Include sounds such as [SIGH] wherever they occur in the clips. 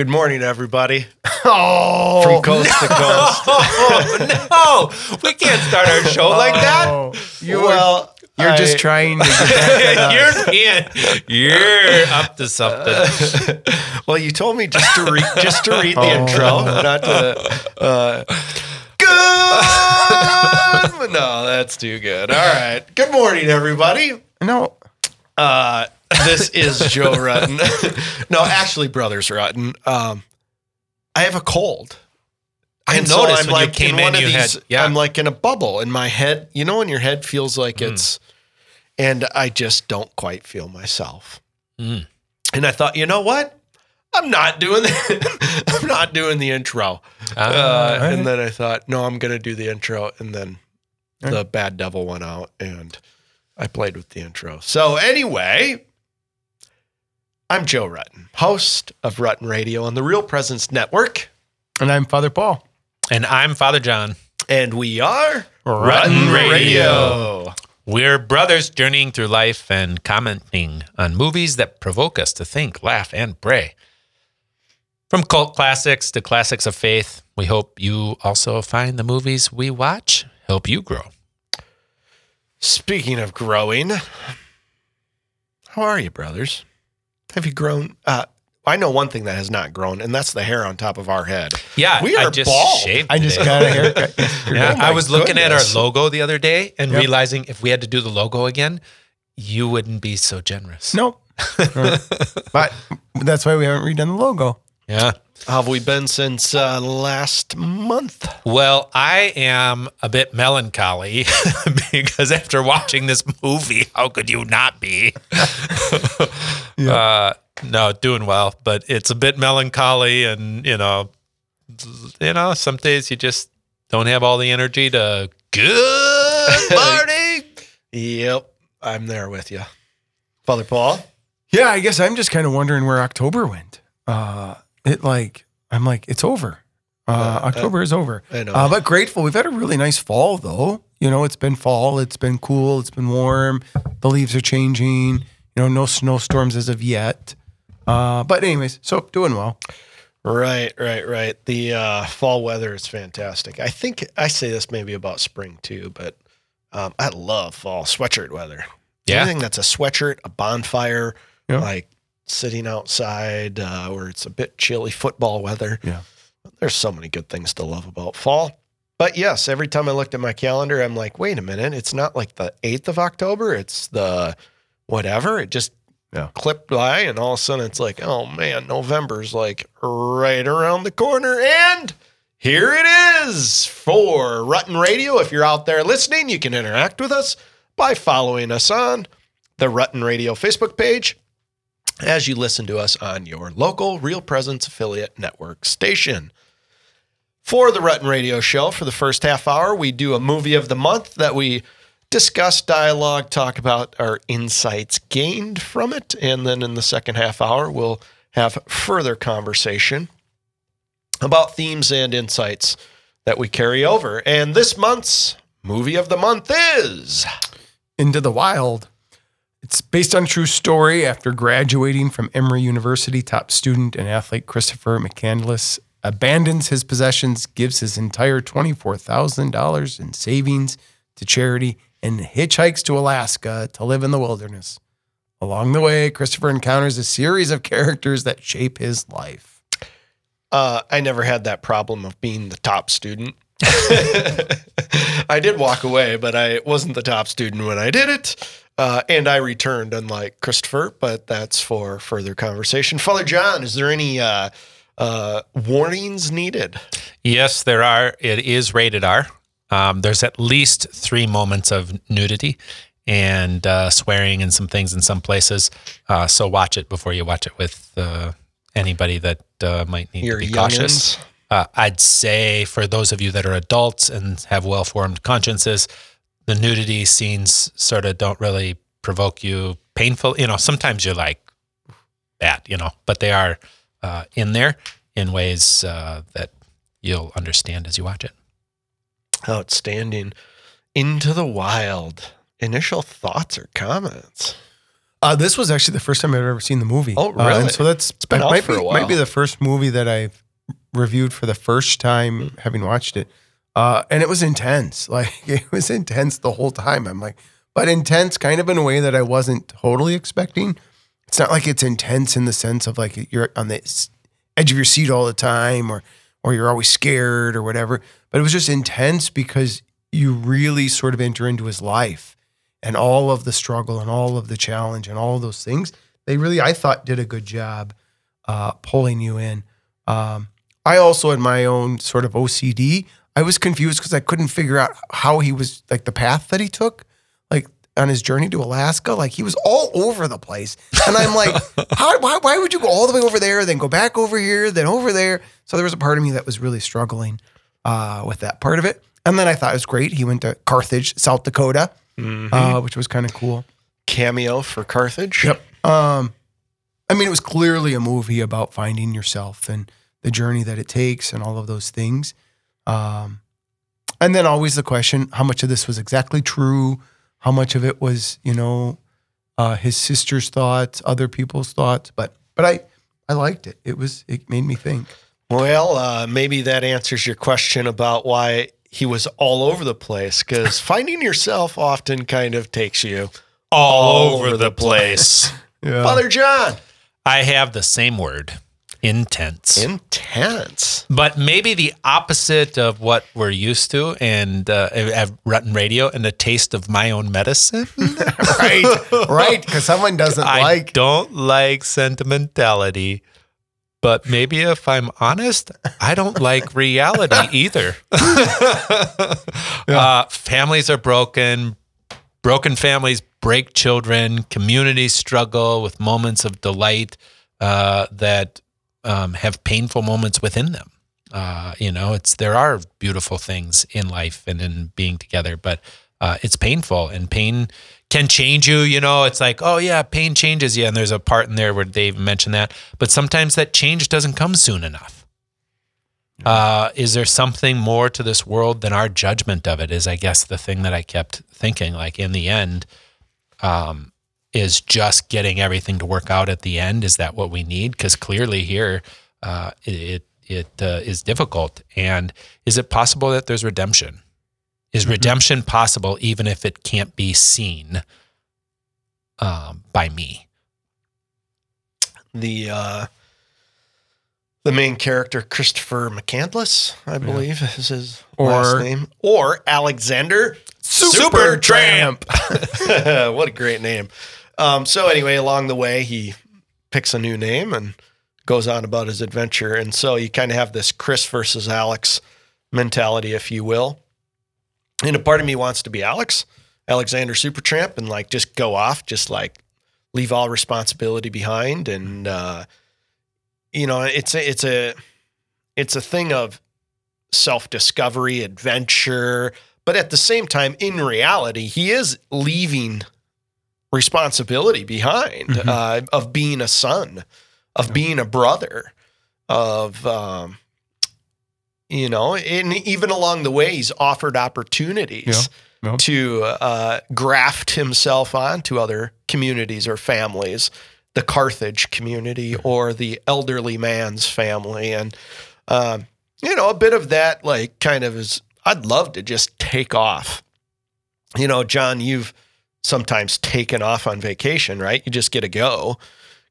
Good morning, everybody. [LAUGHS] Oh, From coast to coast. [LAUGHS] Oh, no, we can't start our show like that. Oh, you well, you're I- just trying to get back [LAUGHS] at us. you're you're up to something. Well, you told me just to read just to read the Oh. intro, not to. Uh, good. no, that's too good. All right. Good morning, everybody. No, Uh, this is Joe Rutten. [LAUGHS] no, actually, Brothers Rutten. Um, I have a cold. I And so noticed I'm when you like came in one in, of these. had- yeah. I'm like in a bubble in my head. You know when your head feels like Mm. it's, and I just don't quite feel myself. Mm. And I thought, you know what? I'm not doing the, [LAUGHS] I'm not doing the intro. Uh, Uh, And then I thought, no, I'm going to do the intro. And then All the bad devil went out and I played with the intro. So, anyway, I'm Joe Rutten, host of Rutten Radio on the Real Presence Network. and I'm Father Paul. and I'm Father John. And we are Rutten Radio. We're brothers journeying through life and commenting on movies that provoke us to think, laugh, and pray. From cult classics to classics of faith, we hope you also find the movies we watch help you grow. Speaking of growing, how are you, brothers? Have you grown? Uh, I know one thing that has not grown, and that's the hair on top of our head. Yeah, We I are just bald. shaved. I just today. got a haircut. [LAUGHS] Yeah, Oh I was looking at our logo the other day and Yep. realizing if we had to do the logo again, you wouldn't be so generous. Nope. [LAUGHS] but that's why we haven't redone the logo. Yeah. How have we been since uh, last month? Well, I am a bit melancholy [LAUGHS] because after watching this movie, how could you not be? [LAUGHS] uh, no, doing well, but it's a bit melancholy, and you know, you know, some days you just don't have all the energy to. Good [LAUGHS] morning. Yep, I'm there with you, Father Paul. Yeah, I guess I'm just kind of wondering where October went. Uh, it like I'm like it's over. Uh, Uh, October is over. I know. Uh, but grateful. We've had a really nice fall though. You know, it's been fall. It's been cool. It's been warm. The leaves are changing. You know, no snowstorms as of yet. Uh, but anyways, so doing well. Right, right, right. The uh, fall weather is fantastic. I think I say this maybe about spring too, but um, I love fall sweatshirt weather. Yeah. Anything that's a sweatshirt, a bonfire, Yeah. like sitting outside uh, where it's a bit chilly, football weather. Yeah. There's so many good things to love about fall. But yes, every time I looked at my calendar, I'm like, wait a minute, it's not like the 8th of October, it's the whatever. It just Yeah. clipped by, and all of a sudden it's like, oh man, November's like right around the corner. And here it is for Rutten Radio. If you're out there listening, you can interact with us by following us on the Rutten Radio Facebook page as you listen to us on your local Real Presence affiliate network station. For the Rutten Radio show, for the first half hour, we do a movie of the month that we discuss, dialogue, talk about our insights gained from it. And then in the second half hour, we'll have further conversation about themes and insights that we carry over. And this month's movie of the month is Into the Wild. It's based on true story. After graduating from Emory University, top student and athlete Christopher McCandless abandons his possessions, gives his entire $24,000 in savings to charity, and hitchhikes to Alaska to live in the wilderness. Along the way, Christopher encounters a series of characters that shape his life. Uh, I never had that problem of being the top student. [LAUGHS] I did walk away, but I wasn't the top student when I did it. Uh, and I returned, unlike Christopher, but that's for further conversation. Father John, is there any uh, uh, warnings needed? Yes, there are. It is rated R. Um, there's at least three moments of nudity and uh, swearing and some things in some places. Uh, so watch it before you watch it with uh, anybody that uh, might need Your to be cautious. youngins? Uh, I'd say for those of you that are adults and have well formed consciences, the nudity scenes sort of don't really provoke you painful. You know, sometimes you're like, that, you know, but they are uh, in there in ways uh, that you'll understand as you watch it. Outstanding. Into the wild. Initial thoughts or comments? Uh, this was actually the first time I've ever seen the movie. Oh, Uh, really? and so that's been out might for be, a while. Might be the first movie that I've reviewed for the first time having watched it. Uh, and it was intense. [LAUGHS] Like it was intense the whole time. I'm like, but intense kind of in a way that I wasn't totally expecting. It's not like it's intense in the sense of like you're on the edge of your seat all the time or or you're always scared or whatever. But it was just intense because you really sort of enter into his life and all of the struggle and all of the challenge and all those things. They really, I thought, did a good job uh, pulling you in. Um, I also had my own sort of OCD. I was confused because I couldn't figure out how he was like the path that he took, like on his journey to Alaska. Like he was all over the place, and I'm like, [LAUGHS] how, why, why would you go all the way over there, then go back over here, then over there? So there was a part of me that was really struggling uh, with that part of it. And then I thought it was great. He went to Carthage, South Dakota, uh, which was kind of cool. Cameo for Carthage. Um, I mean, it was clearly a movie about finding yourself and the journey that it takes and all of those things. Um, and then always the question: how much of this was exactly true? How much of it was, you know, uh, his sister's thoughts, other people's thoughts? But but I I liked it. It was it made me think. Well, uh, maybe that answers your question about why he was all over the place. Because [LAUGHS] finding yourself often kind of takes you All over over the the place. [LAUGHS] Yeah. Father John. I have the same word, intense. Intense. but maybe the opposite of what we're used to and uh, at Rutten Radio and the taste of my own medicine. [LAUGHS] [LAUGHS] right, right. Because someone doesn't I like. don't like sentimentality, but maybe if I'm honest, I don't [LAUGHS] like reality either. uh, families are broken. Broken families break children. Communities struggle with moments of delight uh, that um, have painful moments within them. Uh, you know, it's there are beautiful things in life and in being together, but uh, it's painful and pain can change you. You know, it's like, oh yeah, pain changes you, and there's a part in there where Dave mentioned that. But sometimes that change doesn't come soon enough. Uh, is there something more to this world than our judgment of it? Is I guess the thing that I kept thinking. Like in the end, um, is just getting everything to work out at the end. Is that what we need? Because clearly here, uh, it it uh, is difficult. And is it possible that there's redemption? Is redemption possible even if it can't be seen um, by me? The uh, the main character, Christopher McCandless, I believe is his last name. Or Alexander Supertramp. [LAUGHS] what a great name. Um, so anyway, along the way, he picks a new name and goes on about his adventure. And so you kind of have this Chris versus Alex mentality, if you will. And a part of me wants to be Alex, Alexander Supertramp, and like just go off, just like leave all responsibility behind. And uh, you know, it's a it's a it's a thing of self discovery, adventure, but at the same time, in reality, he is leaving responsibility behind Mhm. uh, of being a son, of being a brother, of um, you know, and even along the way, he's offered opportunities Yeah. Yeah. to uh, graft himself onto other communities or families, the Carthage community or the elderly man's family, and um, you know, a bit of that, like, kind of is. I'd love to just take off. You know, John, you've sometimes taken off on vacation, right? You just get to go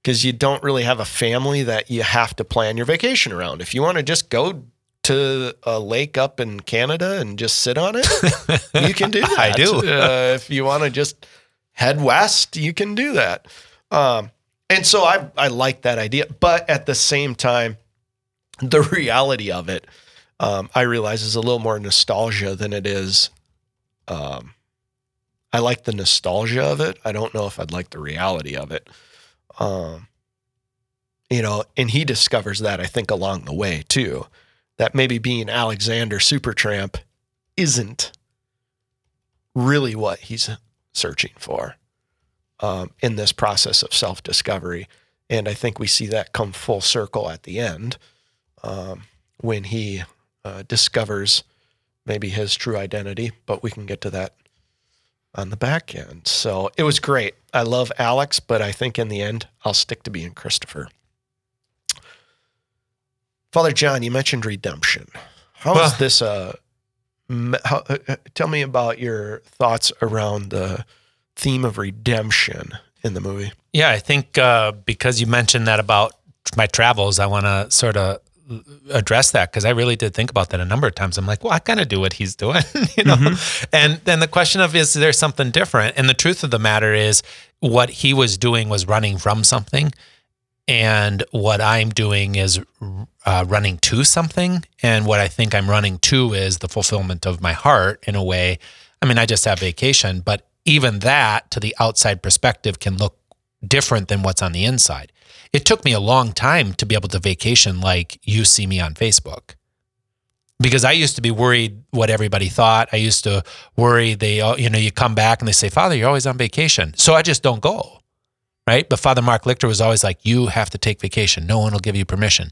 because you don't really have a family that you have to plan your vacation around. If you want to just go to a lake up in Canada and just sit on it, [LAUGHS] you can do that. I do. Uh, if you want to just head west, you can do that. Um, and so I I like that idea, but at the same time, the reality of it, um, I realize is a little more nostalgia than it is. Um, I like the nostalgia of it. I don't know if I'd like the reality of it. Um, you know, and he discovers that I think along the way too, that maybe being Alexander Supertramp isn't really what he's searching for um, in this process of self discovery. And I think we see that come full circle at the end um, when he uh, discovers maybe his true identity, but we can get to that on the back end. So it was great. I love Alex, but I think in the end, I'll stick to being Christopher. Father John, you mentioned redemption. How is Well- this a? How, uh, uh, tell me about your thoughts around the theme of redemption in the movie. Yeah, I think uh, because you mentioned that about my travels, I want to sort of address that because I really did think about that a number of times. I'm like, well, I kind of do what he's doing, [LAUGHS] you know. And then the question of is there something different? And the truth of the matter is, what he was doing was running from something, and what I'm doing is uh, running to something. And what I think I'm running to is the fulfillment of my heart in a way. I mean, I just have vacation, but even that to the outside perspective can look different than what's on the inside. It took me a long time to be able to vacation like you see me on Facebook. Because I used to be worried what everybody thought. I used to worry they, you know, you come back and they say, Father, you're always on vacation. So I just don't go. Right. But Father Mark Lichter was always like, you have to take vacation. No one will give you permission.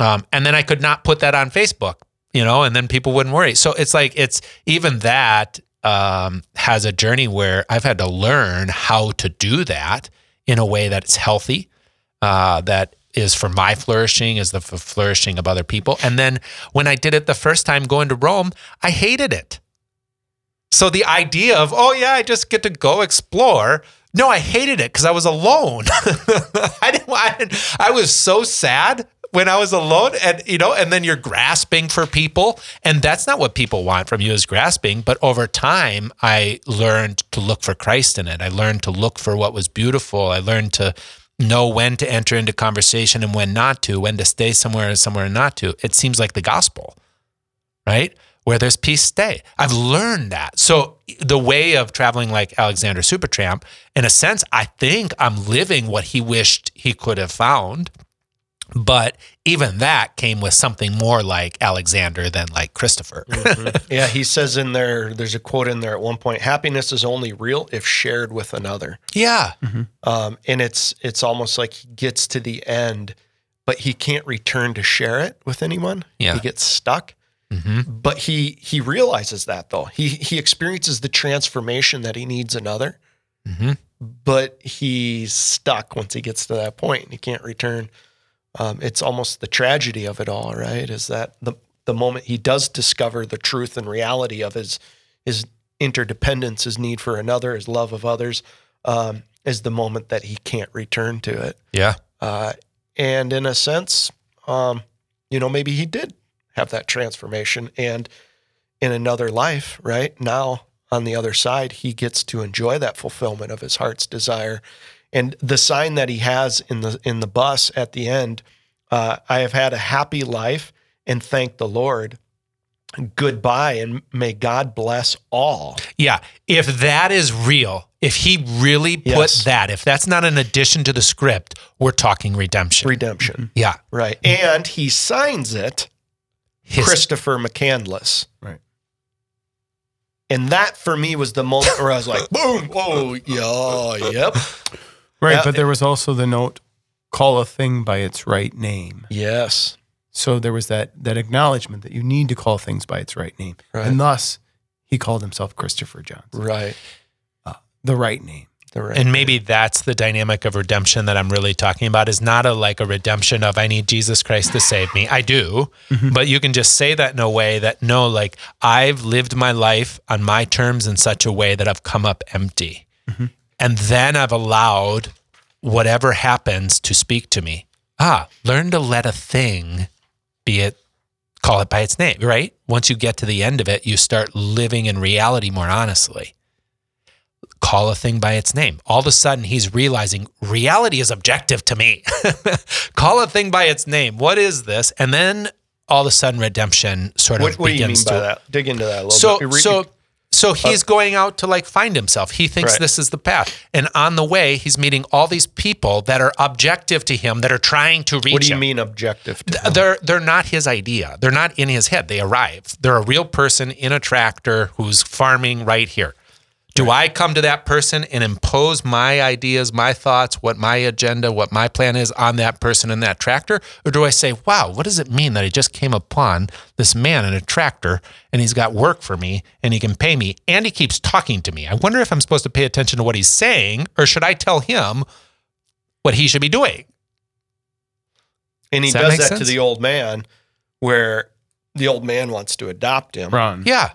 Um, and then I could not put that on Facebook, you know, and then people wouldn't worry. So it's like, it's even that um, has a journey where I've had to learn how to do that in a way that's healthy, uh, that is for my flourishing, is the flourishing of other people. And then when I did it the first time going to Rome, I hated it. So the idea of, oh yeah, I just get to go explore. No, I hated it because I was alone. [LAUGHS] I didn't. I, didn't- I was so sad when I was alone, and you know, and then you're grasping for people, and that's not what people want from you is grasping. But over time, I learned to look for Christ in it. I learned to look for what was beautiful. I learned to know when to enter into conversation and when not to, when to stay somewhere and somewhere not to. It seems like the gospel right? Where there's peace, stay. I've learned that. So the way of traveling like Alexander Supertramp, in a sense, I think I'm living what he wished he could have found. But even that came with something more like Alexander than like Christopher. Mm-hmm. [LAUGHS] Yeah, he says in there, there's a quote in there at one point happiness is only real if shared with another. yeah. Mm-hmm. Um, and it's it's almost like he gets to the end, but he can't return to share it with anyone. Yeah. He gets stuck. Mm-hmm. But he he realizes that though. He he experiences the transformation that he needs another. But he's stuck once he gets to that point and he can't return. Um, it's almost the tragedy of it all, right? Is that the the moment he does discover the truth and reality of his his interdependence, his need for another, his love of others, um, is the moment that he can't return to it. Yeah. Uh, and in a sense, um, you know, maybe he did have that transformation, and in another life, right now on the other side, he gets to enjoy that fulfillment of his heart's desire. And the sign that he has in the in the bus at the end, uh, I have had a happy life and thank the Lord. Goodbye, and may God bless all. Yeah. If that is real, if he really put Yes. that, if that's not an addition to the script, we're talking redemption. Redemption, yeah. right? And he signs it His- Christopher McCandless. Right. And that for me was the moment where I was like, [LAUGHS] boom, oh, yeah, yep, Right. Yeah. but there was also the note, call a thing by its right name. yes, So there was that that acknowledgement that you need to call things by its right name. Right. And thus he called himself Christopher Johnson. right. Uh, the right name. The right. And maybe that's the dynamic of redemption that I'm really talking about is not a like a redemption of I need Jesus Christ to save me. I do, mm-hmm. but you can just say that in a way that no, like I've lived my life on my terms in such a way that I've come up empty. Mm-hmm. And then I've allowed whatever happens to speak to me. Ah, learn to let a thing be it call it by its name, right? Once you get to the end of it, you start living in reality more honestly call a thing by its name. All of a sudden, he's realizing reality is objective to me. [LAUGHS] call a thing by its name. What is this? And then all of a sudden, redemption sort of what, what do you mean begins by to. that? Dig into that a little So, bit. Re- so, so he's going out to like find himself. He thinks Right. this is the path, and on the way, he's meeting all these people that are objective to him, that are trying to reach what do you him. mean objective? To him? They're they're not his idea. They're not in his head. They arrive. They're a real person in a tractor who's farming right here. Do I come to that person and impose my ideas, my thoughts, what my agenda, what my plan is on that person in that tractor? Or do I say, wow, what does it mean that I just came upon this man in a tractor and he's got work for me and he can pay me and he keeps talking to me? I wonder if I'm supposed to pay attention to what he's saying or should I tell him what he should be doing? And he Does that does that to the old man where the old man wants to adopt him. Run. Yeah.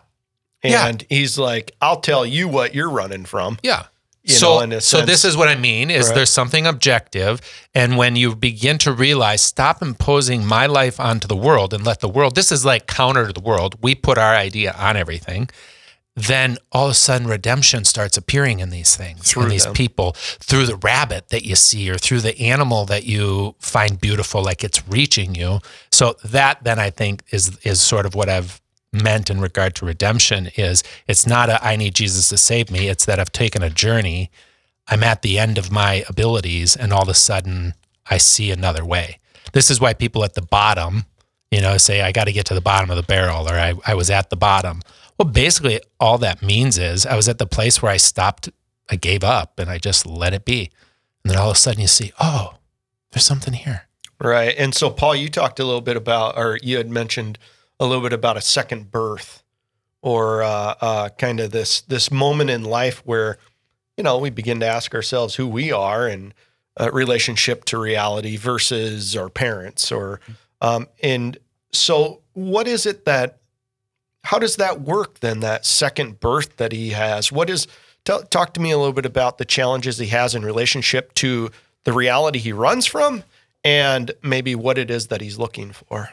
Yeah. And he's like, I'll tell you what you're running from. Yeah. You so, know, so this is what I mean is Right. there's something objective and when you begin to realize stop imposing my life onto the world and let the world this is like counter to the world we put our idea on everything then all of a sudden redemption starts appearing in these things Through in these them. people through the rabbit that you see or through the animal that you find beautiful like it's reaching you so that then i think is is sort of what i've meant in regard to redemption is it's not a i need jesus to save me. It's that i've taken a journey. I'm at the end of my abilities and all of a sudden i see another way. This is why people at the bottom you know say i got to get to the bottom of the barrel or I, I was at the bottom. Well basically all that means is i was at the place where i stopped i gave up and i just let it be. And then all of a sudden you see oh there's something here. Right. And so, Paul, you talked a little bit about, or you had mentioned a little bit about a second birth or uh, uh, kind of this, this moment in life where, you know, we begin to ask ourselves who we are and uh, relationship to reality versus our parents or, um, and so what is it that, how does that work then, that second birth that he has? What is, tell, talk to me a little bit about the challenges he has in relationship to the reality he runs from and maybe what it is that he's looking for.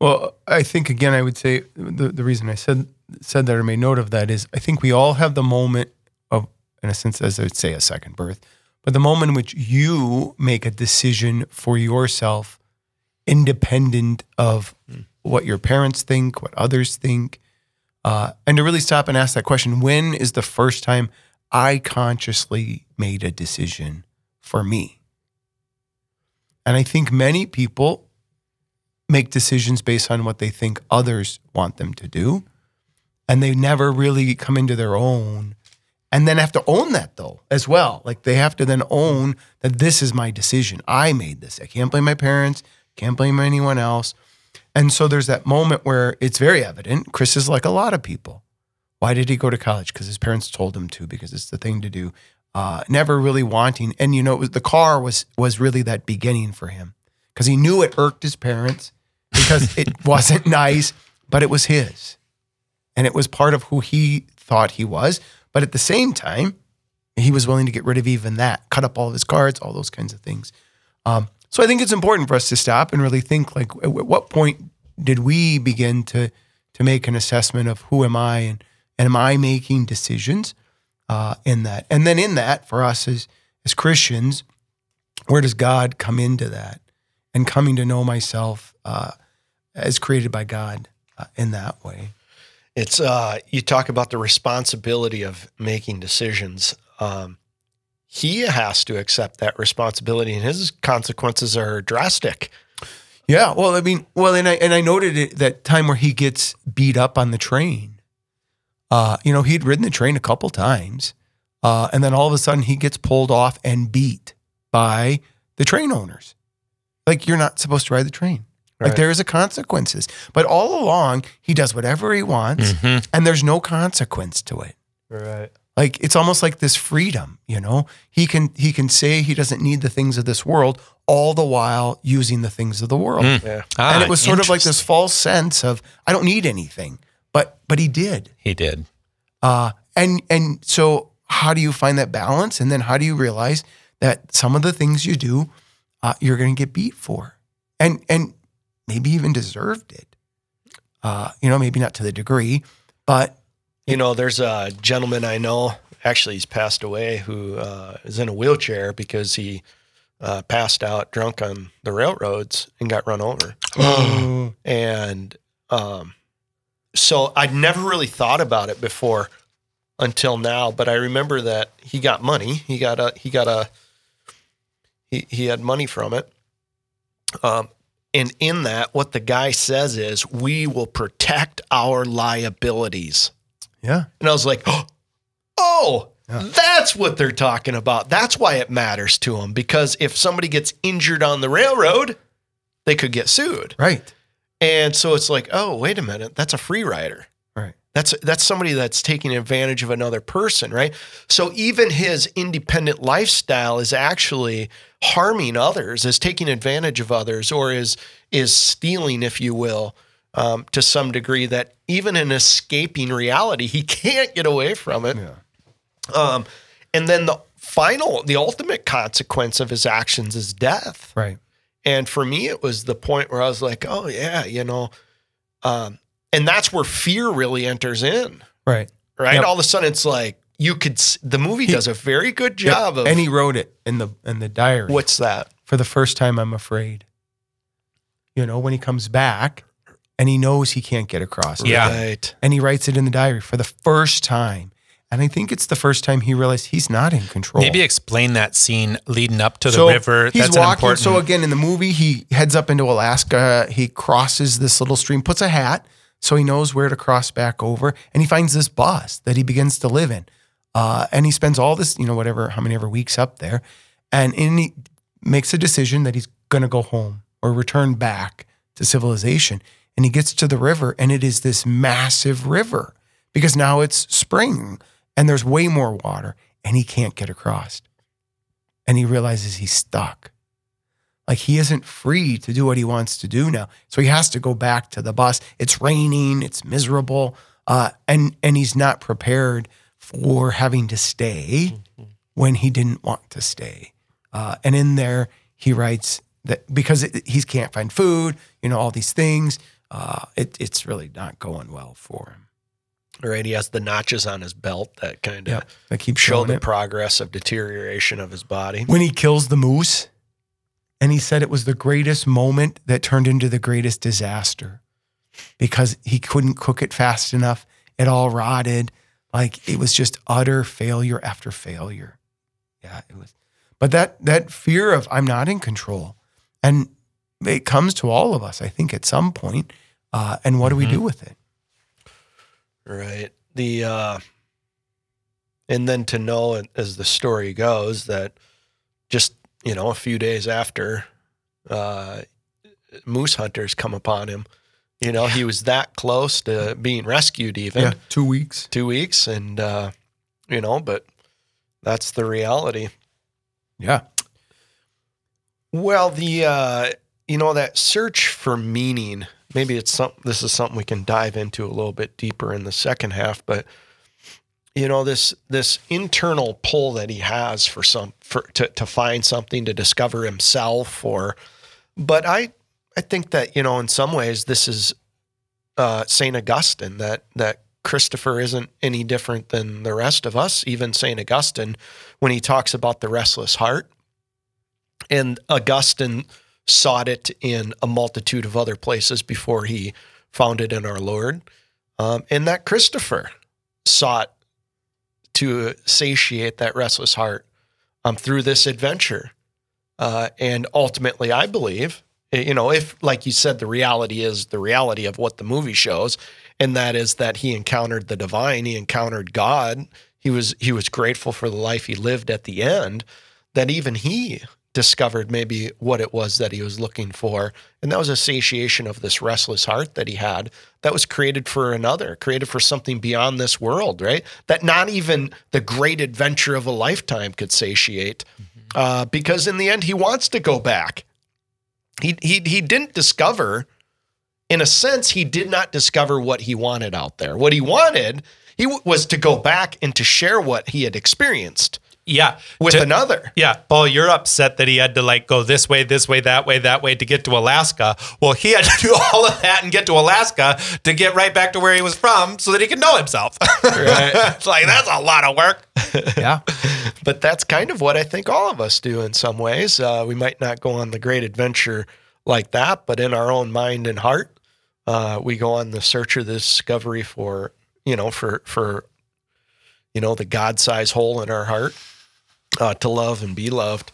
Well, I think again, I would say the, the reason I said said that or made note of that is I think we all have the moment of, in a sense, as I would say, a second birth, but the moment in which you make a decision for yourself, independent of what your parents think, what others think, uh, and to really stop and ask that question: When is the first time I consciously made a decision for me? And I think many people make decisions based on what they think others want them to do. And they never really come into their own and then have to own that though as well. Like they have to then own that this is my decision. I made this. I can't blame my parents, can't blame anyone else. And so there's that moment where it's very evident. Chris is like a lot of people. Why did he go to college? Because his parents told him to, because it's the thing to do. Uh, never really wanting, and you know, was, the car was was really that beginning for him because he knew it irked his parents because it [LAUGHS] wasn't nice, but it was his, and it was part of who he thought he was. But at the same time, he was willing to get rid of even that, cut up all of his cards, all those kinds of things. Um, so I think it's important for us to stop and really think like, at what point did we begin to to make an assessment of who am I and, and am I making decisions uh, in that? And then in that, for us as as Christians, where does God come into that and coming to know myself uh, as created by God uh, in that way? It's uh, you talk about the responsibility of making decisions. Um, he has to accept that responsibility, and his consequences are drastic. Yeah, well, I mean, well, and I and I noted it that time where he gets beat up on the train. Uh, you know, he'd ridden the train a couple times, uh, and then all of a sudden he gets pulled off and beat by the train owners. Like you're not supposed to ride the train. Like there is a consequences, but all along he does whatever he wants, and there's no consequence to it. Right. Like it's almost like this freedom, you know. He can he can say he doesn't need the things of this world, all the while using the things of the world. Yeah. Ah, and it was sort of like this false sense of I don't need anything, but but he did. he did Uh, and and so how do you find that balance? And then how do you realize that some of the things you do, uh, you're going to get beat for, and and maybe even deserved it. Uh, you know, maybe not to the degree, but You know, there's a gentleman I know. Actually, he's passed away. Who uh, is in a wheelchair because he uh, passed out drunk on the railroads and got run over. [GASPS] And um, so I'd never really thought about it before until now. But I remember that he got money. He got a he got a he he had money from it. Um, and in that, what the guy says is, "We will protect our liabilities." yeah, And I was like, oh, oh that's what they're talking about. That's why it matters to them because if somebody gets injured on the railroad, they could get sued. Right. And so it's like, oh, wait a minute, that's a free rider. That's that's somebody that's taking advantage of another person, right? So even his independent lifestyle is actually harming others, is taking advantage of others, or is is stealing, if you will, um, to some degree. That even in escaping reality, he [LAUGHS] can't get away from it. Yeah. Um, and then the final, the ultimate consequence of his actions is death. Right. And for me, it was the point where I was like, oh, yeah, you know, um, and that's where fear really enters in, Right. right? Yep. All of a sudden, it's like you could, the movie does a very good job Yep. of and he wrote it in the in the diary. what's that? For the first time, I'm afraid. You know, when he comes back and he knows he can't get across. Yeah. Right. And he writes it in the diary for the first time. And I think it's the first time he realized he's not in control. Maybe explain that scene leading up to the so river. He's That's walking. important. So again, in the movie, he heads up into Alaska. He crosses this little stream, puts a hat so he knows where to cross back over, and he finds this bus that he begins to live in. Uh, and he spends all this, you know, whatever, how many ever weeks up there, and in, he makes a decision that he's going to go home or return back to civilization. And he gets to the river, and it is this massive river because now it's spring and there's way more water, and he can't get across and he realizes he's stuck. Like he isn't free to do what he wants to do now. So he has to go back to the bus. It's raining, it's miserable, uh, and and he's not prepared for having to stay when he didn't want to stay. Uh, and in there, he writes that because it, he can't find food, you know, all these things, uh, it, it's really not going well for him. Right. He has the notches on his belt that kind of keep show the it. progress of deterioration of his body. when he kills the moose and he said it was the greatest moment that turned into the greatest disaster because he couldn't cook it fast enough. It all rotted. Like it was just utter failure after failure. Yeah it was. But that that fear of i'm not in control and it comes to all of us i think at some point uh, and what do we do with it? Right. The uh and then to know as the story goes that just, you know, a few days after uh moose hunters come upon him, you know, he was that close to being rescued even yeah two weeks 2 weeks and uh you know, but that's the reality. yeah Well, the uh, you know that search for meaning. Maybe it's some. This is something we can dive into a little bit deeper in the second half. But you know this this internal pull that he has for some for to to find something to discover himself or. But I I think that you know in some ways this is uh, Saint Augustine that that Christopher isn't any different than the rest of us. Even Saint Augustine, when he talks about the restless heart and Augustine sought it in a multitude of other places before he found it in our Lord. Um, and that Christopher sought to satiate that restless heart um, through this adventure. Uh, and ultimately, I believe, eh, you know, if, like you said, the reality is the reality of what the movie shows, and that is that he encountered the divine, he encountered God. He was he was grateful for the life he lived at the end. That even he discovered maybe what it was that he was looking for. And that was a satiation of this restless heart that he had that was created for another, created for something beyond this world, right? That not even the great adventure of a lifetime could satiate. Uh, because in the end, he wants to go back. He, he, he didn't discover, in a sense, he did not discover what he wanted out there. What he wanted, he was to go back and to share what he had experienced yeah. with to- another. Yeah, Paul, you're upset that he had to like go this way, this way, that way, that way to get to Alaska. Well, he had to do [LAUGHS] all of that and get to Alaska to get right back to where he was from so that he could know himself. Right. [LAUGHS] it's like that's a lot of work. [LAUGHS] yeah but that's kind of what I think all of us do in some ways. Uh, we might not go on the great adventure like that, but in our own mind and heart, uh, we go on the search or the discovery for, you know, for for, you know, the God-sized hole in our heart uh, to love and be loved.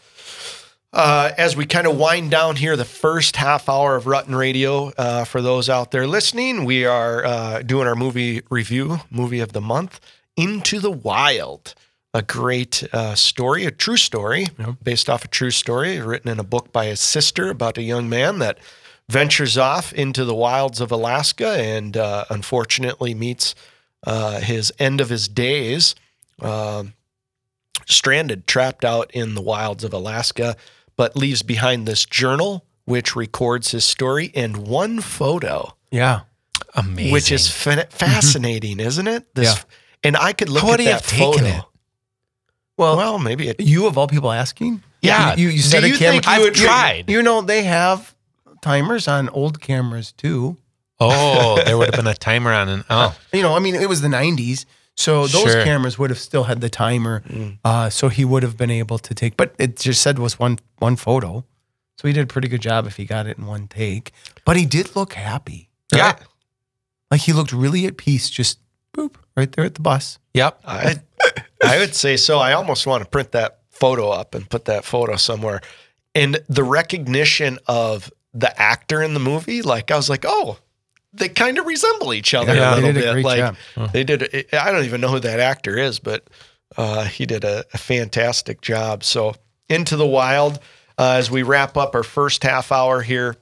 Uh, as we kind of wind down here, the first half hour of Rutten Radio, uh, for those out there listening, we are uh, doing our movie review, movie of the month. Into the Wild, a great uh, story, a true story, based off a true story written in a book by his sister about a young man that ventures off into the wilds of Alaska and uh, unfortunately meets uh, his end of his days, um, stranded, trapped out in the wilds of Alaska, but leaves behind this journal which records his story and one photo Yeah. Amazing. which is fa- mm-hmm. fascinating, isn't it? This, Yeah. And I could look How at would he that have taken photo. it? Well, Well, maybe it. you of all people asking? Yeah. You, you, you Do set a you camera. think I've would- tried. You know, they have timers on old cameras too. oh, there would have been a timer on an. Oh, You know, I mean, it was the 90s. So those Sure. cameras would have still had the timer. Uh, so he would have been able to take, but it just said was one one photo. So he did a pretty good job if he got it in one take. But he did look happy. yeah. Like he looked really at peace, just boop, right there at the bus. Yep. I, I would say so. I almost want to print that photo up and put that photo somewhere. And the recognition of the actor in the movie, like I was like, oh, they kind of resemble each other Yeah, a they little did a bit. great like job. they did. I don't even know who that actor is, but uh, he did a, a fantastic job. So into the wild uh, as we wrap up our first half hour here.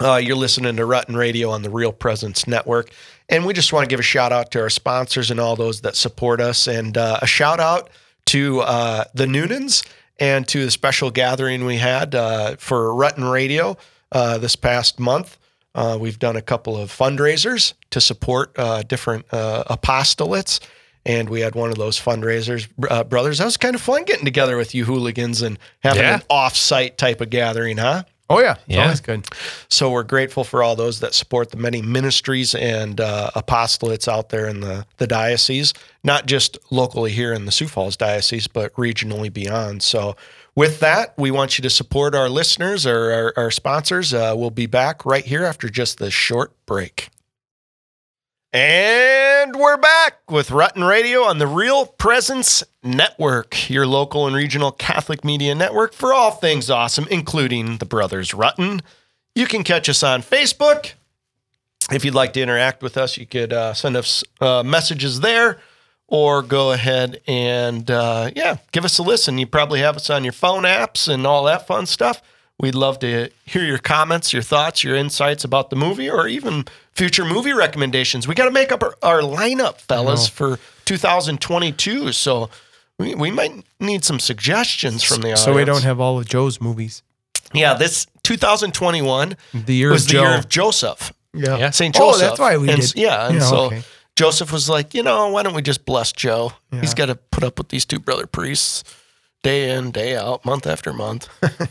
Uh, you're listening to Rutten Radio on the Real Presence Network. And we just want to give a shout out to our sponsors and all those that support us, and uh, a shout out to uh, the Noonans and to the special gathering we had uh, for Rutten Radio uh, this past month. Uh, we've done a couple of fundraisers to support uh, different uh, apostolates. And we had one of those fundraisers, uh, brothers. That was kind of fun getting together with you hooligans and having Yeah. an off-site type of gathering, huh? Oh yeah, it's Yeah. always good. So we're grateful for all those that support the many ministries and uh, apostolates out there in the, the diocese, not just locally here in the Sioux Falls Diocese, but regionally beyond. So with that, we want you to support our listeners or our, our sponsors. Uh, we'll be back right here after just this short break. And we're back with Rutten Radio on the Real Presence Network, your local and regional Catholic media network for all things awesome, including the Brothers Rutten. You can catch us on Facebook. If you'd like to interact with us, you could uh, send us uh, messages there or go ahead and, uh, yeah, give us a listen. You probably have us on your phone apps and all that fun stuff. We'd love to hear your comments, your thoughts, your insights about the movie, or even future movie recommendations. We got to make up our, our lineup, fellas, for 2022. So we, we might need some suggestions from the audience. So we don't have all of Joe's movies. Yeah, this 2021 The year was of the year of Joseph, yeah. St. Oh, Joseph. that's why we and, did- Yeah, and so okay. Joseph was like, you know, why don't we just bless Joe? He's got to put up with these two brother priests day in, day out, month after month.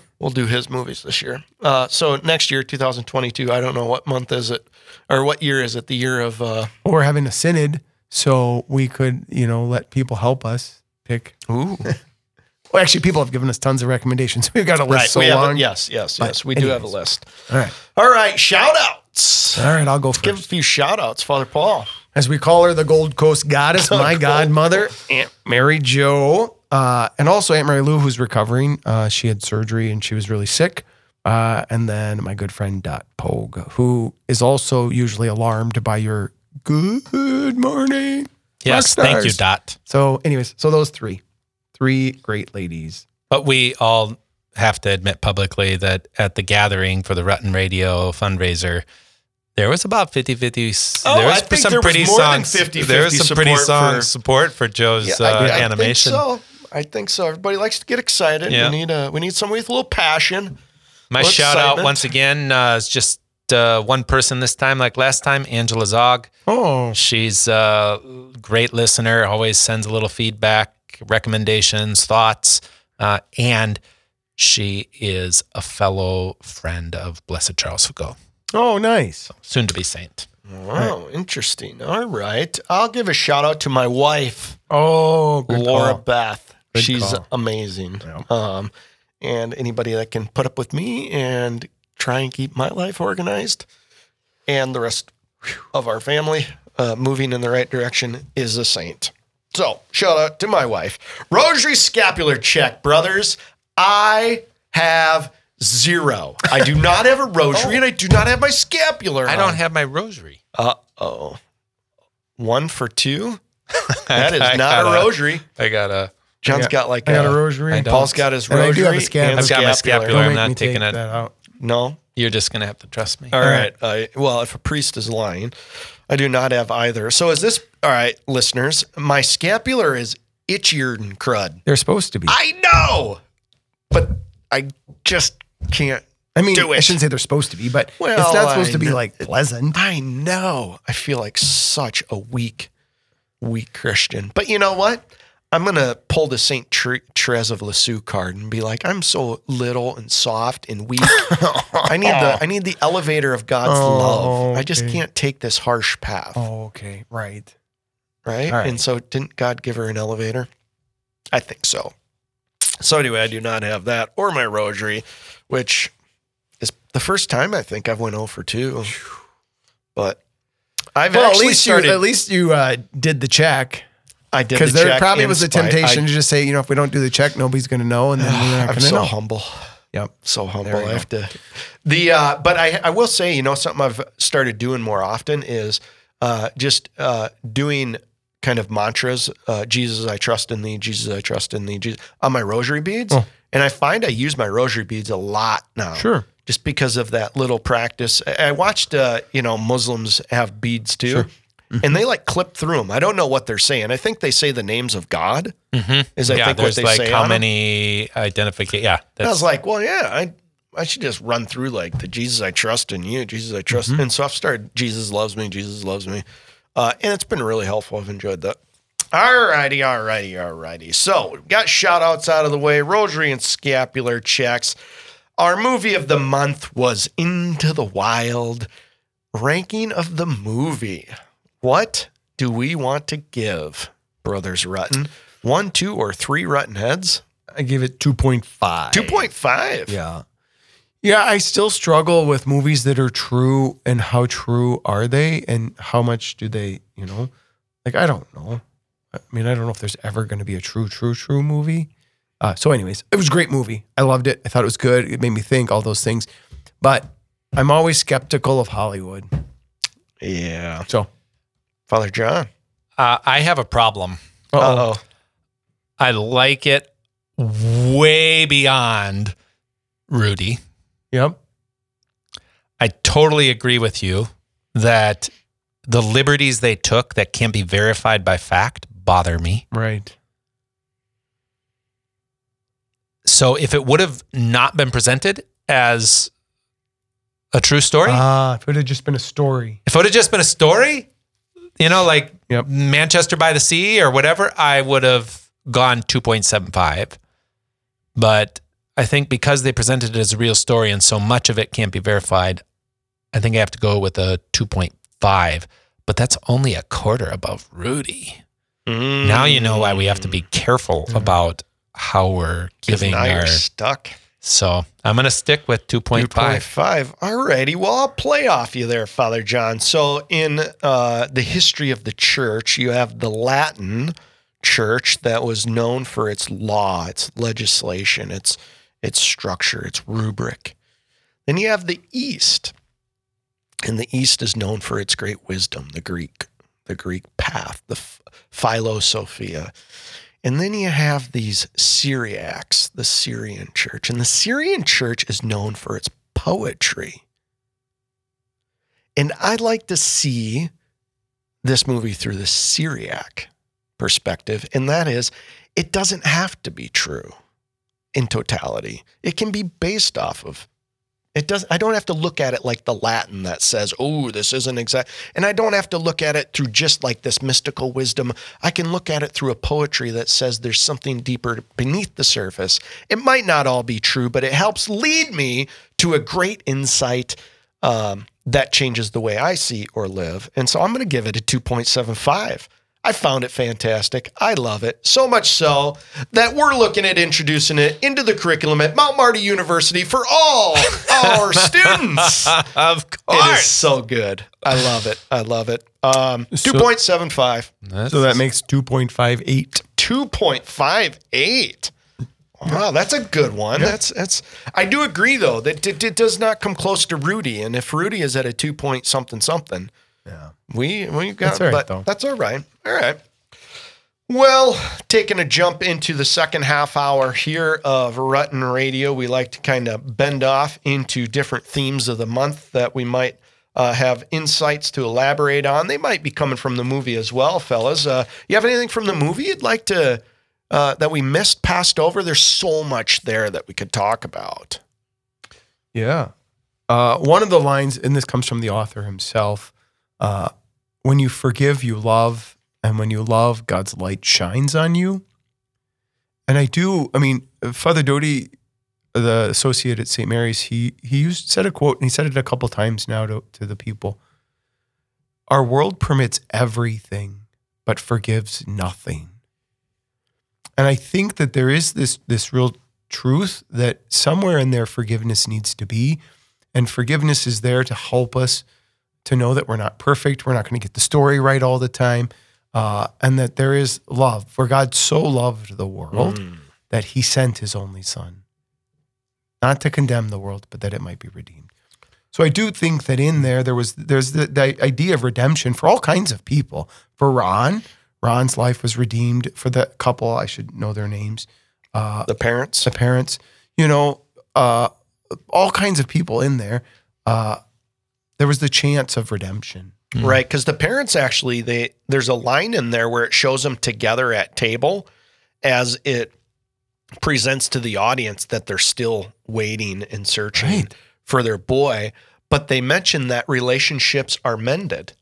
[LAUGHS] we'll do his movies this year. Uh, so next year, 2022, I don't know what month is it or what year is it? The year of uh, Well, we're having a synod, so we could, you know, let people help us pick. ooh, [LAUGHS] Well, actually, people have given us tons of recommendations. [LAUGHS] We've got a list right. so we have long. a, yes, yes, But yes. We do have a list. All right. All right, shout outs. All right, I'll go first. Give a few shout outs, Father Paul. As we call her, the Gold Coast goddess, my godmother, Aunt Mary Jo, uh, and also Aunt Mary Lou, who's recovering. Uh, she had surgery and she was really sick. Uh, and then my good friend Dot Pogue, who is also usually alarmed by your good morning. Yes. Thank you. Dot. So, anyways, so those three, three great ladies. But we all have to admit publicly that at the gathering for the Rutten Radio fundraiser, there was about 50 50. Oh, there was I think some there was pretty more than songs. 50-50 there was some pretty support song for- support for Joe's uh, I animation. think so. I think so. Everybody likes to get excited. Yeah. We need a we need somebody with a little passion. My Well, shout out once again uh, is just uh, one person this time, like last time, Angela Zog. Oh, She's a great listener, always sends a little feedback, recommendations, thoughts, uh, and she is a fellow friend of Blessed Charles Foucauld, oh, nice. soon to be saint. Oh, interesting. All right. I'll give a shout out to my wife, Oh, good Laura call. Beth. Good She's call. amazing. Yeah. Um, and anybody that can put up with me and try and keep my life organized and the rest of our family uh, moving in the right direction is a saint. So, shout out to my wife. Rosary scapular check, brothers. I have zero. I do not have a [LAUGHS] rosary and I do not have my scapular. I on. don't have my rosary. Uh oh. One for two? [LAUGHS] That is not a got a- rosary. I got a. John's got- got like I got a, a rosary. I don't. Paul's got his And I do have a scapular. I've got my scapular. scapular. I'm not me taking take it. that out. No. You're just gonna have to trust me. All right. I, well, if a priest is lying, I do not have either. So is this all right, listeners? My scapular is itchier than crud. They're supposed to be. I know, but I just can't. I mean, do I it. shouldn't say they're supposed to be, but Well, it's not supposed I to be like pleasant. I know. I feel like such a weak, weak Christian. But you know what? I'm gonna pull the Saint Tre- Therese of Lisieux card and be like, I'm so little and soft and weak. I need the I need the elevator of God's Oh, [LAUGHS] love. I just okay. can't take this harsh path. Oh, okay, right. right? All right. And so didn't God give her an elevator? I think so. So anyway, I do not have that or my rosary, which is the first time I think I've went 0 for 2. But I've Well, at least started you at least you uh, did the check I did because the there probably was a temptation I, to just say, you know, if we don't do the check, nobody's going to know, and then we're not I'm going to so know. humble. Yep. So humble. I have to the uh but I I will say, you know, something I've started doing more often is uh just uh doing kind of mantras, uh Jesus I trust in thee, Jesus I trust in thee, Jesus on my rosary beads. Oh. And I find I use my rosary beads a lot now. Sure. Just because of that little practice. I watched uh, you know, Muslims have beads too. Sure. And they like clip through them. I don't know what they're saying. I think they say the names of God. Is I yeah, think what they like say. how many identification. Yeah, I was like, well, yeah, I I should just run through like the Jesus I trust in you, Jesus I trust. In, and so I've started Jesus loves me, Jesus loves me. Uh, and it's been really helpful. I've enjoyed that. All righty, all righty, all righty. So we've got shout outs out of the way, rosary and scapular checks. Our movie of the month was Into the Wild. Ranking of the movie. What do we want to give, Brothers Rutten? One, two, or three Rutten heads? I give it 2.5. 2.5. Yeah. Yeah, I still struggle with movies that are true and how true are they and how much do they, you know? Like I don't know. I mean, I don't know if there's ever going to be a true true true movie. Uh, so anyways, it was a great movie. I loved it. I thought it was good. It made me think all those things. But I'm always skeptical of Hollywood. Yeah. So, Father John. uh, I have a problem. uh-oh. Uh oh. I like it way beyond Rudy. Yep. I totally agree with you that the liberties they took that can't be verified by fact bother me. Right. So if it would have not been presented as a true story, Ah, if it had just been a story. if it would have just been a story, you know, like Yep. Manchester by the Sea or whatever, I would have gone 2.75. But I think because they presented it as a real story and so much of it can't be verified, I think I have to go with a 2.5. But that's only a quarter above Rudy. Now you know why we have to be careful about how we're giving now our. stuck. So I'm going to stick with 2.5. 2.5. All righty. Well, I'll play off you there, Father John. So, in uh, the history of the church, you have the Latin church that was known for its law, its legislation, its its structure, its rubric. Then you have the East, and the East is known for its great wisdom, the Greek, the Greek path, the ph- philosophia. And then you have these Syriacs, the Syrian church. And the Syrian church is known for its poetry. And I'd like to see this movie through the Syriac perspective. And that is, it doesn't have to be true in totality, it can be based off of. It does. I don't have to look at it like the Latin that says, "Oh, this isn't exact," and I don't have to look at it through just like this mystical wisdom. I can look at it through a poetry that says there's something deeper beneath the surface. It might not all be true, but it helps lead me to a great insight um, that changes the way I see or live. And so I'm going to give it a 2.75. I found it fantastic. I love it. So much so that we're looking at introducing it into the curriculum at Mount Marty University for all our [LAUGHS] students. of course. It is so good. I love it. I love it. Um, So- 2.75. So that makes 2.58. 2.58. Wow, that's a good one. That's that's. I do agree though that it, it does not come close to Rudy, and if Rudy is at a two point something something, Yeah. We we got. That's all right, but though. that's all right. All right. Well, taking a jump into the second half hour here of Rutten Radio, we like to kind of bend off into different themes of the month that we might uh, have insights to elaborate on. They might be coming from the movie as well, fellas. Uh, you have anything from the movie you'd like to uh, that we missed, passed over? There's so much there that we could talk about. Yeah. Uh, one of the lines, and this comes from the author himself uh, when you forgive, you love, and when you love, God's light shines on you. And I do, I mean, Father Doty, the associate at St. Mary's, he he used said a quote, and he said it a couple times now to, to the people. Our world permits everything, but forgives nothing. And I think that there is this this real truth that somewhere in there forgiveness needs to be. And forgiveness is there to help us to know that we're not perfect. We're not going to get the story right all the time. Uh, and that there is love. For God so loved the world that he sent his only son, not to condemn the world, but that it might be redeemed. So I do think that in there, there was there's the, the idea of redemption for all kinds of people. For Ron, Ron's life was redeemed. For the couple, I should know their names uh, The parents. the parents, you know, uh, all kinds of people in there. There was the chance of redemption. Mm. Right, because the parents actually they there's a line in there where it shows them together at table as it presents to the audience that they're still waiting and searching Right. for their boy, but they mention that relationships are mended.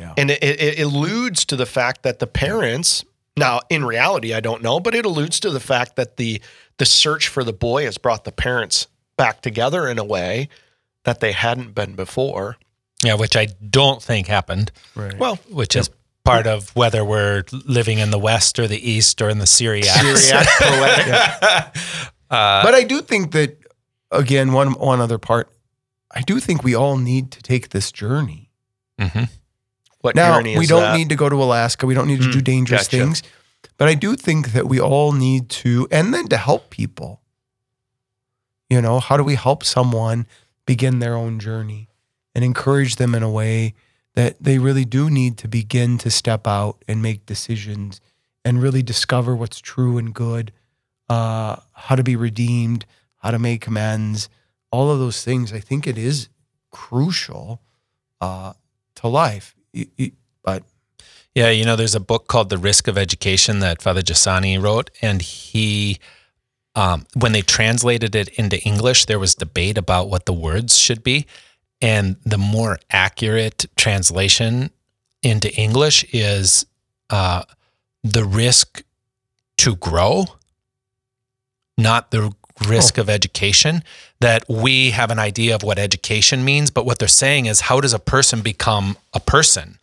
Yeah. And it, it, it alludes to the fact that the parents now in reality I don't know, but it alludes to the fact that the the search for the boy has brought the parents back together in a way that they hadn't been before. Yeah, which I don't think happened, Right. Well, which is part of whether we're living in the West or the East or in the Syriac. Syriac [LAUGHS] poetic. but I do think that again, one one other part, I do think we all need to take this journey. Mhm. What Now journey we don't that? need to go to Alaska. We don't need to do Mm, dangerous gotcha. things. But I do think that we all need to, and then to help people. You know, how do we help someone begin their own journey and encourage them in a way that they really do need to begin to step out and make decisions and really discover what's true and good, uh, how to be redeemed, how to make amends, all of those things. I think it is crucial uh, to life. But Yeah, you know, there's a book called The Risk of Education that Father Giussani wrote, and he, um, when they translated it into English, there was debate about what the words should be, and the more accurate translation into English is uh, the risk to grow, not the risk of education. That we have an idea of what education means, but what they're saying is, how does a person become a person?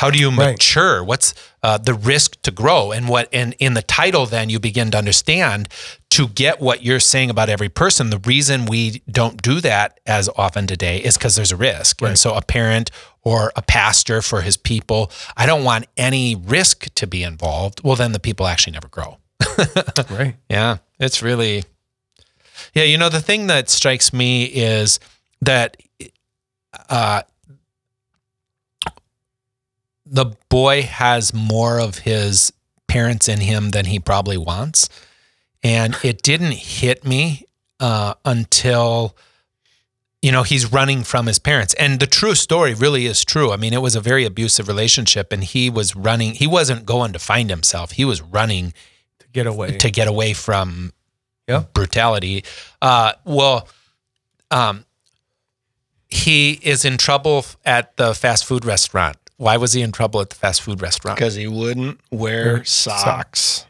How do you Right. mature? What's uh, the risk to grow? And what and in the title, then you begin to understand to get what you're saying about every person. The reason we don't do that as often today is because there's a risk. And so a parent or a pastor for his people, I don't want any risk to be involved. Well, then the people actually never grow. [LAUGHS] right. Yeah, it's really. Yeah, you know the thing that strikes me is that uh, the boy has more of his parents in him than he probably wants, and it didn't hit me uh, until you know he's running from his parents. And the true story really is true. I mean it was a very abusive relationship and he was running he wasn't going to find himself. He was running To get away. to get away from Yeah. brutality. Uh, well, um, he is in trouble at the fast food restaurant. Why was he in trouble at the fast food restaurant? because he wouldn't wear Wear socks.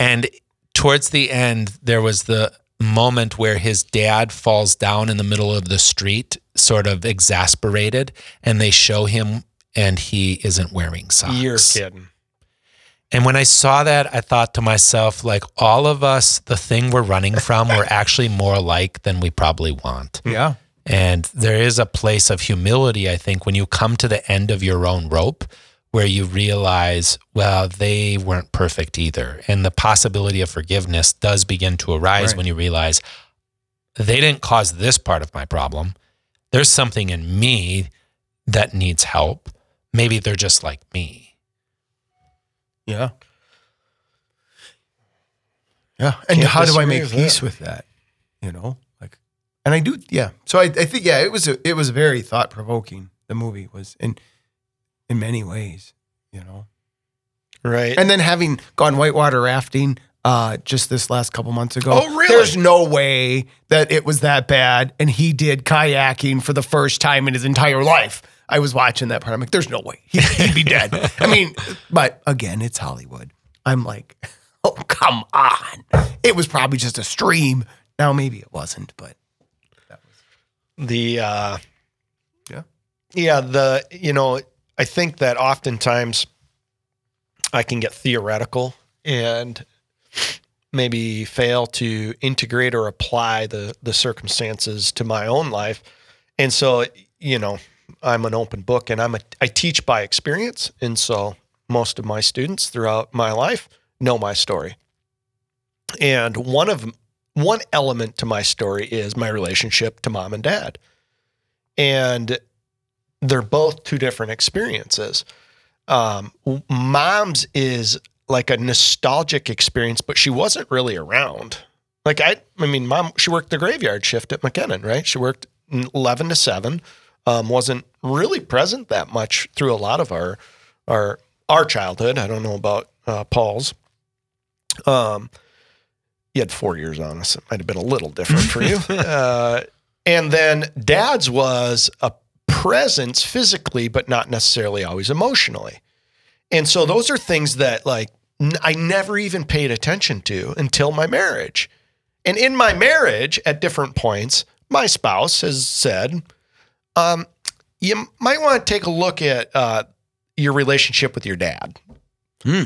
And towards the end, there was the moment where his dad falls down in the middle of the street, sort of exasperated, and they show him and he isn't wearing socks. You're kidding. And when I saw that, I thought to myself, like, all of us, the thing we're running from, we're [LAUGHS] actually more like than we probably want. yeah. And there is a place of humility, I think, when you come to the end of your own rope, where you realize, well, they weren't perfect either. And the possibility of forgiveness does begin to arise Right. when you realize they didn't cause this part of my problem. There's something in me that needs help. Maybe they're just like me. Yeah. Yeah. And Can't how do I make peace that. with that? You know, like, and I do. Yeah. So I, I think, yeah, it was, a, it was very thought provoking. The movie was in, in many ways, you know, Right. and then having gone whitewater rafting, uh, just this last couple months ago. Oh, really? There's no way that it was that bad. And he did kayaking for the first time in his entire life. I was watching that part. I'm like, there's no way He- he'd be dead. [LAUGHS] I mean, but again, it's Hollywood. I'm like, [LAUGHS] oh, come on. It was probably just a stream. Now, maybe it wasn't, but that was the uh Yeah. yeah the you know i think that oftentimes i can get theoretical and maybe fail to integrate or apply the the circumstances to my own life and so you know i'm an open book and i'm a i teach by experience and so most of my students throughout my life know my story and one of one element to my story is my relationship to mom and dad and they're both two different experiences. Um, mom's is like a nostalgic experience, but she wasn't really around. Like I, I mean, mom, she worked the graveyard shift at McKinnon, right? She worked eleven to seven. Um, wasn't really present that much through a lot of our our our childhood. I don't know about uh, Paul's. Um, you had four years on us. It might have been a little different for you. [LAUGHS] Uh, and then dad's was a presence physically, but not necessarily always emotionally. And so those are things that like n- I never even paid attention to until my marriage. And in my marriage, at different points, my spouse has said, um, you might want to take a look at uh, your relationship with your dad. Hmm.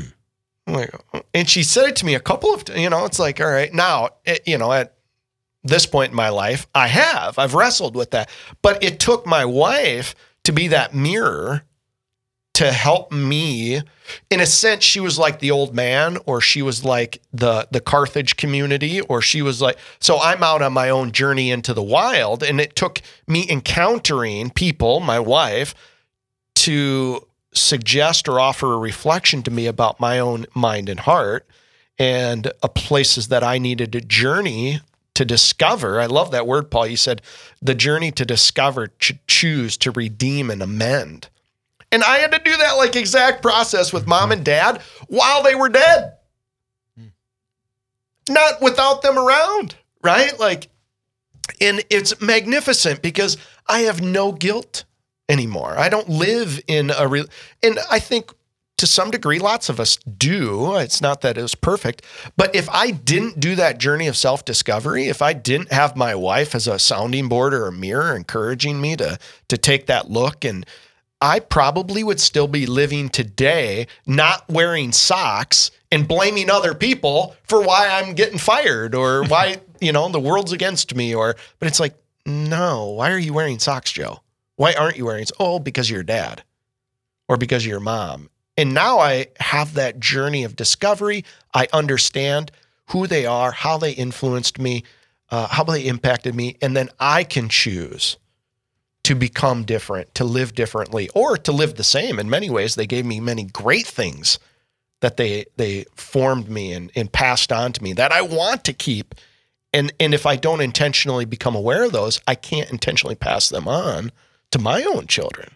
And she said it to me a couple of, you know, it's like, all right, now, it, you know, at this point in my life, I have, I've wrestled with that. But it took my wife to be that mirror to help me. In a sense, she was like the old man, or she was like the the Carthage community, or she was like. So I'm out on my own journey into the wild, and it took me encountering people, my wife, to suggest or offer a reflection to me about my own mind and heart and uh, places that I needed to journey to discover. I love that word, Paul. You said the journey to discover, ch- choose, to redeem, and amend. And I had to do that like exact process with mom and dad while they were dead. Not without them around, right? Like, and it's magnificent because I have no guilt anymore. I don't live in a real, and I think to some degree, lots of us do. It's not that it was perfect, but if I didn't do that journey of self discovery, if I didn't have my wife as a sounding board or a mirror encouraging me to to take that look and I probably would still be living today not wearing socks and blaming other people for why I'm getting fired or [LAUGHS] why, you know, the world's against me or but it's like, no, why are you wearing socks, Joe? Why aren't you wearing Oh, because of your dad or because of your mom. And now I have that journey of discovery. I understand who they are, how they influenced me, uh, how they impacted me, and then I can choose to become different, to live differently, or to live the same. In many ways, they gave me many great things that they they formed me and, and passed on to me that I want to keep. And and if I don't intentionally become aware of those, I can't intentionally pass them on to my own children,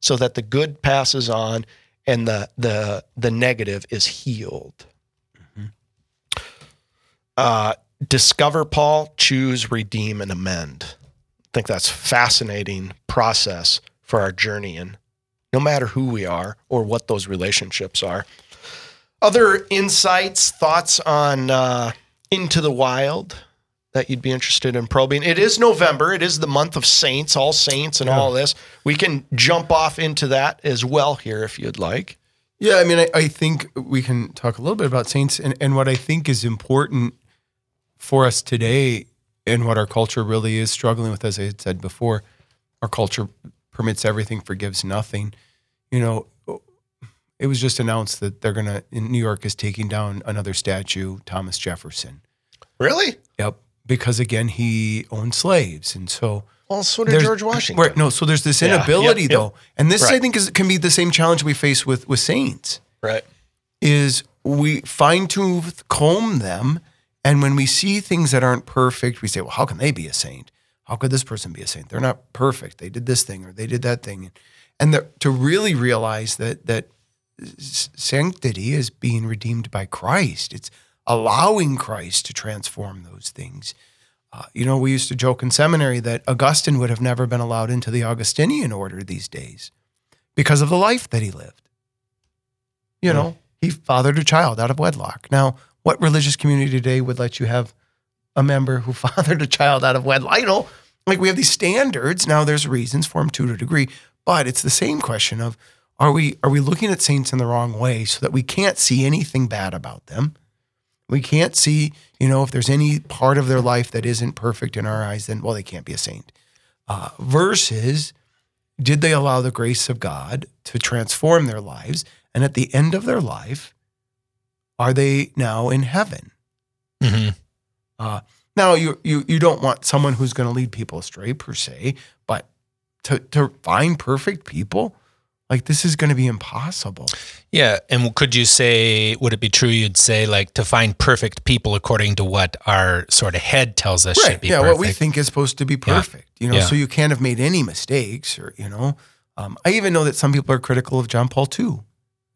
so that the good passes on and the the the negative is healed. Uh, discover, Paul, choose, redeem, and amend. I think that's fascinating process for our journey in no matter who we are or what those relationships are. Other insights, thoughts on uh, Into the Wild that you'd be interested in probing? It is November. It is the month of saints, all saints, and all this. We can jump off into that as well here if you'd like. Yeah, I mean, I, I think we can talk a little bit about saints and, and what I think is important for us today and what our culture really is struggling with, as I had said before, our culture permits everything, forgives nothing. You know, it was just announced that they're gonna in New York is taking down another statue, Thomas Jefferson. Really? Yep, because again he owned slaves, and so Well, so did George Washington. Right, no, so there's this inability yep, yep. though, and this I think is can be the same challenge we face with with saints Right. is we fine tooth comb them And when we see things that aren't perfect, we say, well, how can they be a saint? How could this person be a saint? They're not perfect. They did this thing or they did that thing. And the, to really realize that that sanctity is being redeemed by Christ. It's allowing Christ to transform those things. Uh, you know, we used to joke in seminary that Augustine would have never been allowed into the Augustinian order these days because of the life that he lived. You Hmm. know, he fathered a child out of wedlock. Now, what religious community today would let you have a member who [LAUGHS] fathered a child out of wedlock? Like we have these standards. Now, there's reasons for them to a degree, but it's the same question of are we are we looking at saints in the wrong way so that we can't see anything bad about them? We can't see, you know, if there's any part of their life that isn't perfect in our eyes, then well, they can't be a saint. Uh, versus, did they allow the grace of God to transform their lives? And at the end of their life, are they now in heaven? hmm Uh, now, you, you you don't want someone who's going to lead people astray per se, but to to find perfect people, like this is going to be impossible. Yeah. And could you say, would it be true you'd say, like, to find perfect people according to what our sort of head tells us should be yeah, perfect? what we think is supposed to be Yeah. perfect. You know, Yeah. so you can't have made any mistakes, or you know, um, I even know that some people are critical of John Paul II.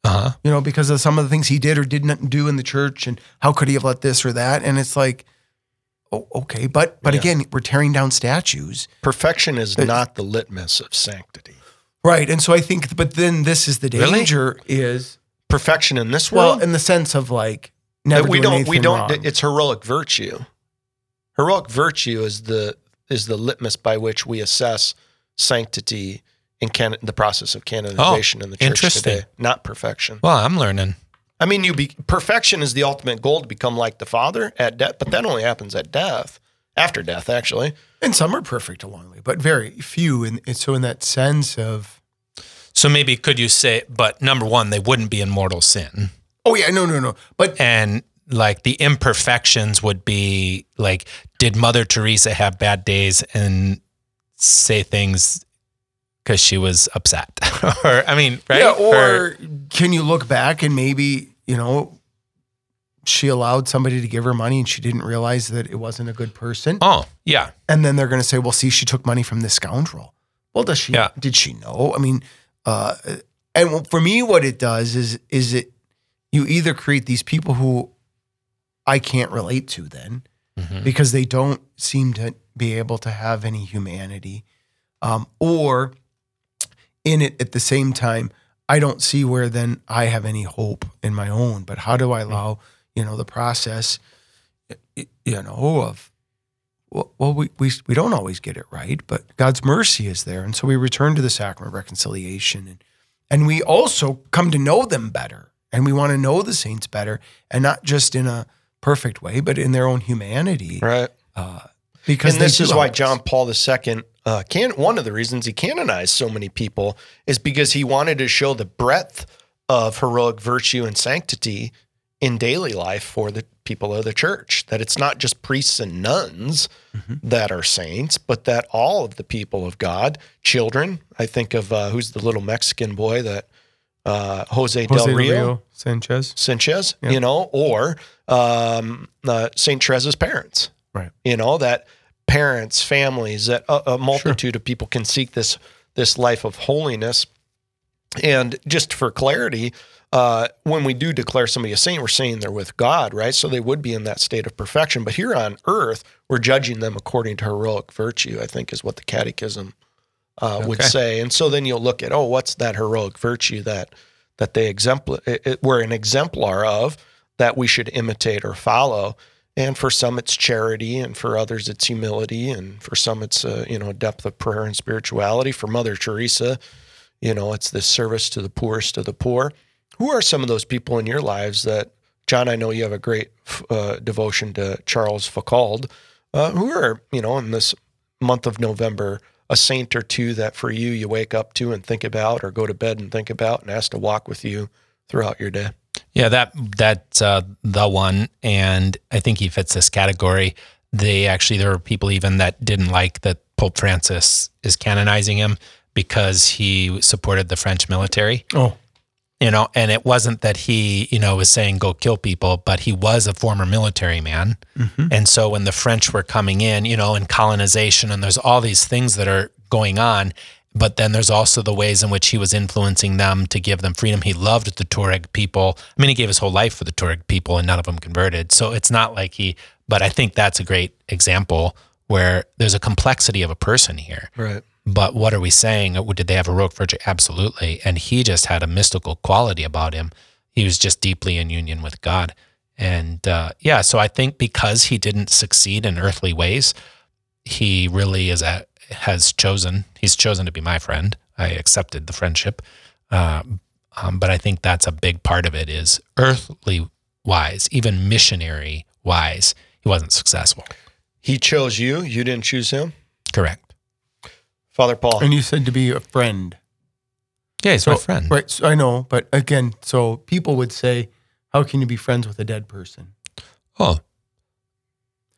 Uh-huh. You know, because of some of the things he did or didn't do in the church, and how could he have let this or that? And it's like, oh, okay, but but Yeah. again, we're tearing down statues, Perfection is It's- not the litmus of sanctity. right? And so I think, but then this is the Really? danger is Perfection in this well, world, in the sense of like that never we doing don't we don't wrong. it's heroic virtue. Heroic virtue is the is the litmus by which we assess sanctity in can, the process of canonization oh, in the church Oh, today, not perfection. Well, I'm learning. I mean, you be perfection is the ultimate goal to become like the Father at death, but that only happens at death, after death, actually. and some are perfect along the way, but very few. And, and so in that sense of So maybe could you say, but number one, they wouldn't be in mortal sin. oh yeah, no, no, no, but And like the imperfections would be like, did Mother Teresa have bad days and say things because she was upset? [LAUGHS] or, I mean, right? Yeah, or can you look back and maybe, you know, she allowed somebody to give her money and she didn't realize that it wasn't a good person. oh, yeah. And then they're going to say, well, see, she took money from this scoundrel. Well, does she, Yeah. did she know? I mean, uh, and for me, what it does is, is it, you either create these people who I can't relate to then Mhm. because they don't seem to be able to have any humanity. Um, or in it at the same time, I don't see where then I have any hope in my own. But how do I allow, you know, the process, you know, of, well, we, we, we don't always get it right, but God's mercy is there. And so we return to the sacrament of reconciliation. And, and we also come to know them better. And we want to know the saints better and not just in a perfect way, but in their own humanity. Right. Uh, because and this is why. John Paul II uh, can one of the reasons he canonized so many people is because he wanted to show the breadth of heroic virtue and sanctity in daily life for the people of the church. That it's not just priests and nuns Mm-hmm. that are saints, but that all of the people of God, children. I think of uh, who's the little Mexican boy that uh, Jose, Jose del Rio. Rio Sanchez. Sanchez, Yeah. you know, or um, uh, St. Teresa's parents. Right. You know, that parents, families, that a, a multitude of people can seek this this life of holiness. And just for clarity, uh, when we do declare somebody a saint, we're saying they're with God, right? So they would be in that state of perfection. But here on earth, we're judging them according to heroic virtue, I think is what the catechism uh, would say. And so then you'll look at, oh, what's that heroic virtue that that they exempl- it, it, we're an exemplar of that we should imitate or follow. And for some, it's charity, and for others, it's humility, and for some, it's uh, you know depth of prayer and spirituality. For Mother Teresa, you know, it's this service to the poorest of the poor. Who are some of those people in your lives that, John? I know you have a great uh, devotion to Charles Foucauld. Uh, who are you know in this month of November a saint or two that for you you wake up to and think about, or go to bed and think about, and ask to walk with you throughout your day? Yeah, that that's uh, the one, and I think he fits this category. They actually there were people even that didn't like that Pope Francis is canonizing him because he supported the French military. Oh, you know, and it wasn't that he, you know, was saying go kill people, but he was a former military man. And so when the French were coming in, you know, and colonization, and there's all these things that are going on, but then there's also the ways in which he was influencing them to give them freedom. He loved the Tuareg people. I mean, he gave his whole life for the Tuareg people, and none of them converted. So it's not like he, but I think that's a great example where there's a complexity of a person here. Right. But what are we saying? Did they have heroic virtue? Absolutely. And he just had a mystical quality about him. He was just deeply in union with God. And uh, yeah, so I think because he didn't succeed in earthly ways, he really is a, has chosen. He's chosen to be my friend. I accepted the friendship, uh, um, but I think that's a big part of it. Is earthly wise, even missionary wise, he wasn't successful. He chose you. You didn't choose him. Correct. Father Paul. And you said to be a friend. Yeah, he's So, my friend. Right. So I know, but again, so people would say, how can you be friends with a dead person? Oh,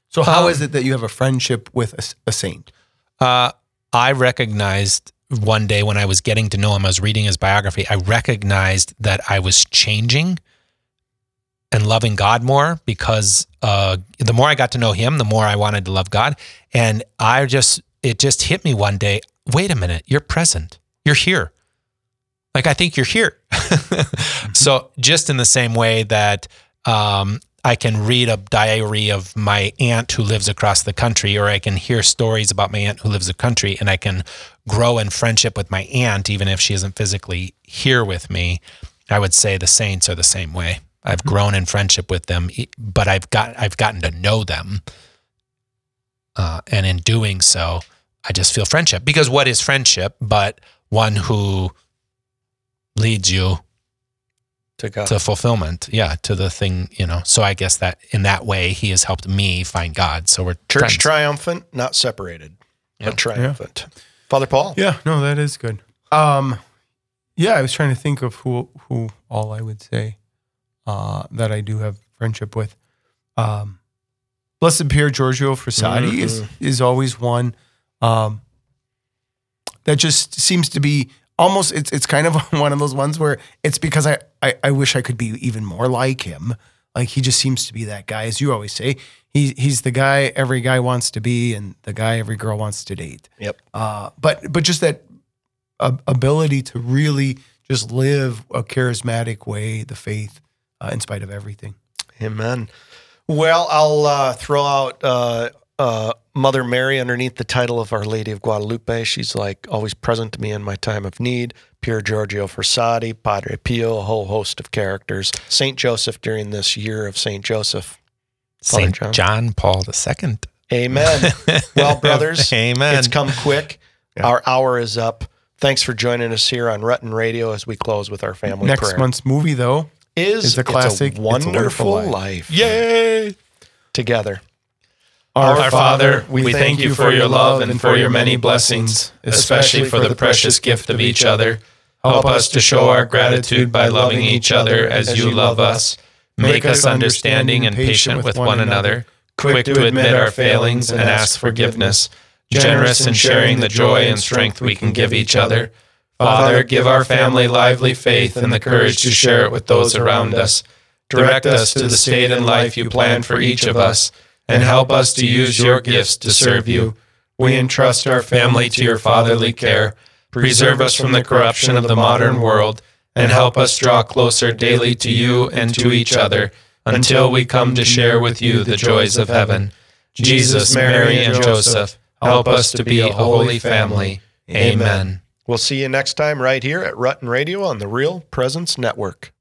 So how Um, is it that you have a friendship with a saint? Uh, I recognized one day when I was getting to know him, I was reading his biography, I recognized that I was changing and loving God more because uh, the more I got to know him, the more I wanted to love God. And I just, it just hit me one day wait a minute, you're present, you're here. Like, I think you're here. [LAUGHS] so, just in the same way that um, I can read a diary of my aunt who lives across the country, or I can hear stories about my aunt who lives in the country, and I can grow in friendship with my aunt, even if she isn't physically here with me. I would say the saints are the same way. I've grown in friendship with them, but I've got I've gotten to know them, uh, and in doing so, I just feel friendship. Because what is friendship but one who leads you to God. to fulfillment yeah to the thing you know so i guess that in that way he has helped me find god so we're Church friends. triumphant, not separated, Yeah. but triumphant. Father Paul. Yeah, no, that is good. Um, yeah, I was trying to think of who who all I would say uh, that I do have friendship with. Um, Blessed Pier Giorgio Frassati is is always one um, that just seems to be almost. It's it's kind of [LAUGHS] one of those ones where it's because I, I I wish I could be even more like him. Like he just seems to be that guy, as you always say. He he's the guy every guy wants to be, and the guy every girl wants to date Yep. uh, but but just that ab- ability to really just live a charismatic way, the faith, uh, in spite of everything. Amen. Well, I'll uh, throw out uh, uh, Mother Mary underneath the title of Our Lady of Guadalupe. She's like always present to me in my time of need. Pier Giorgio Frassati, Padre Pio, a whole host of characters. Saint Joseph during this year of Saint Joseph. Father saint John. john. paul ii Amen. [LAUGHS] well, brothers, amen it's come quick. Yeah. Our hour is up. Thanks for joining us here on Rutten Radio as we close with our family Next prayer. month's movie, though, is is a classic, It's a It's a Wonderful wonderful Life. life. yay Together. Our Father, we thank you for your love and for your many blessings, especially for the precious gift of each other. Help us to show our gratitude by loving each other as you love us. Make us understanding and patient with one another, quick to admit our failings and ask forgiveness, generous in sharing the joy and strength we can give each other. Father, give our family lively faith and the courage to share it with those around us. Direct us to the state and life you plan for each of us, and help us to use your gifts to serve you. We entrust our family to your fatherly care. Preserve us from the corruption of the modern world, and help us draw closer daily to you and to each other, until we come to share with you the joys of heaven. Jesus, Mary, and Joseph, help us to be a holy family. Amen. We'll see you next time right here at Rutten Radio on the Real Presence Network.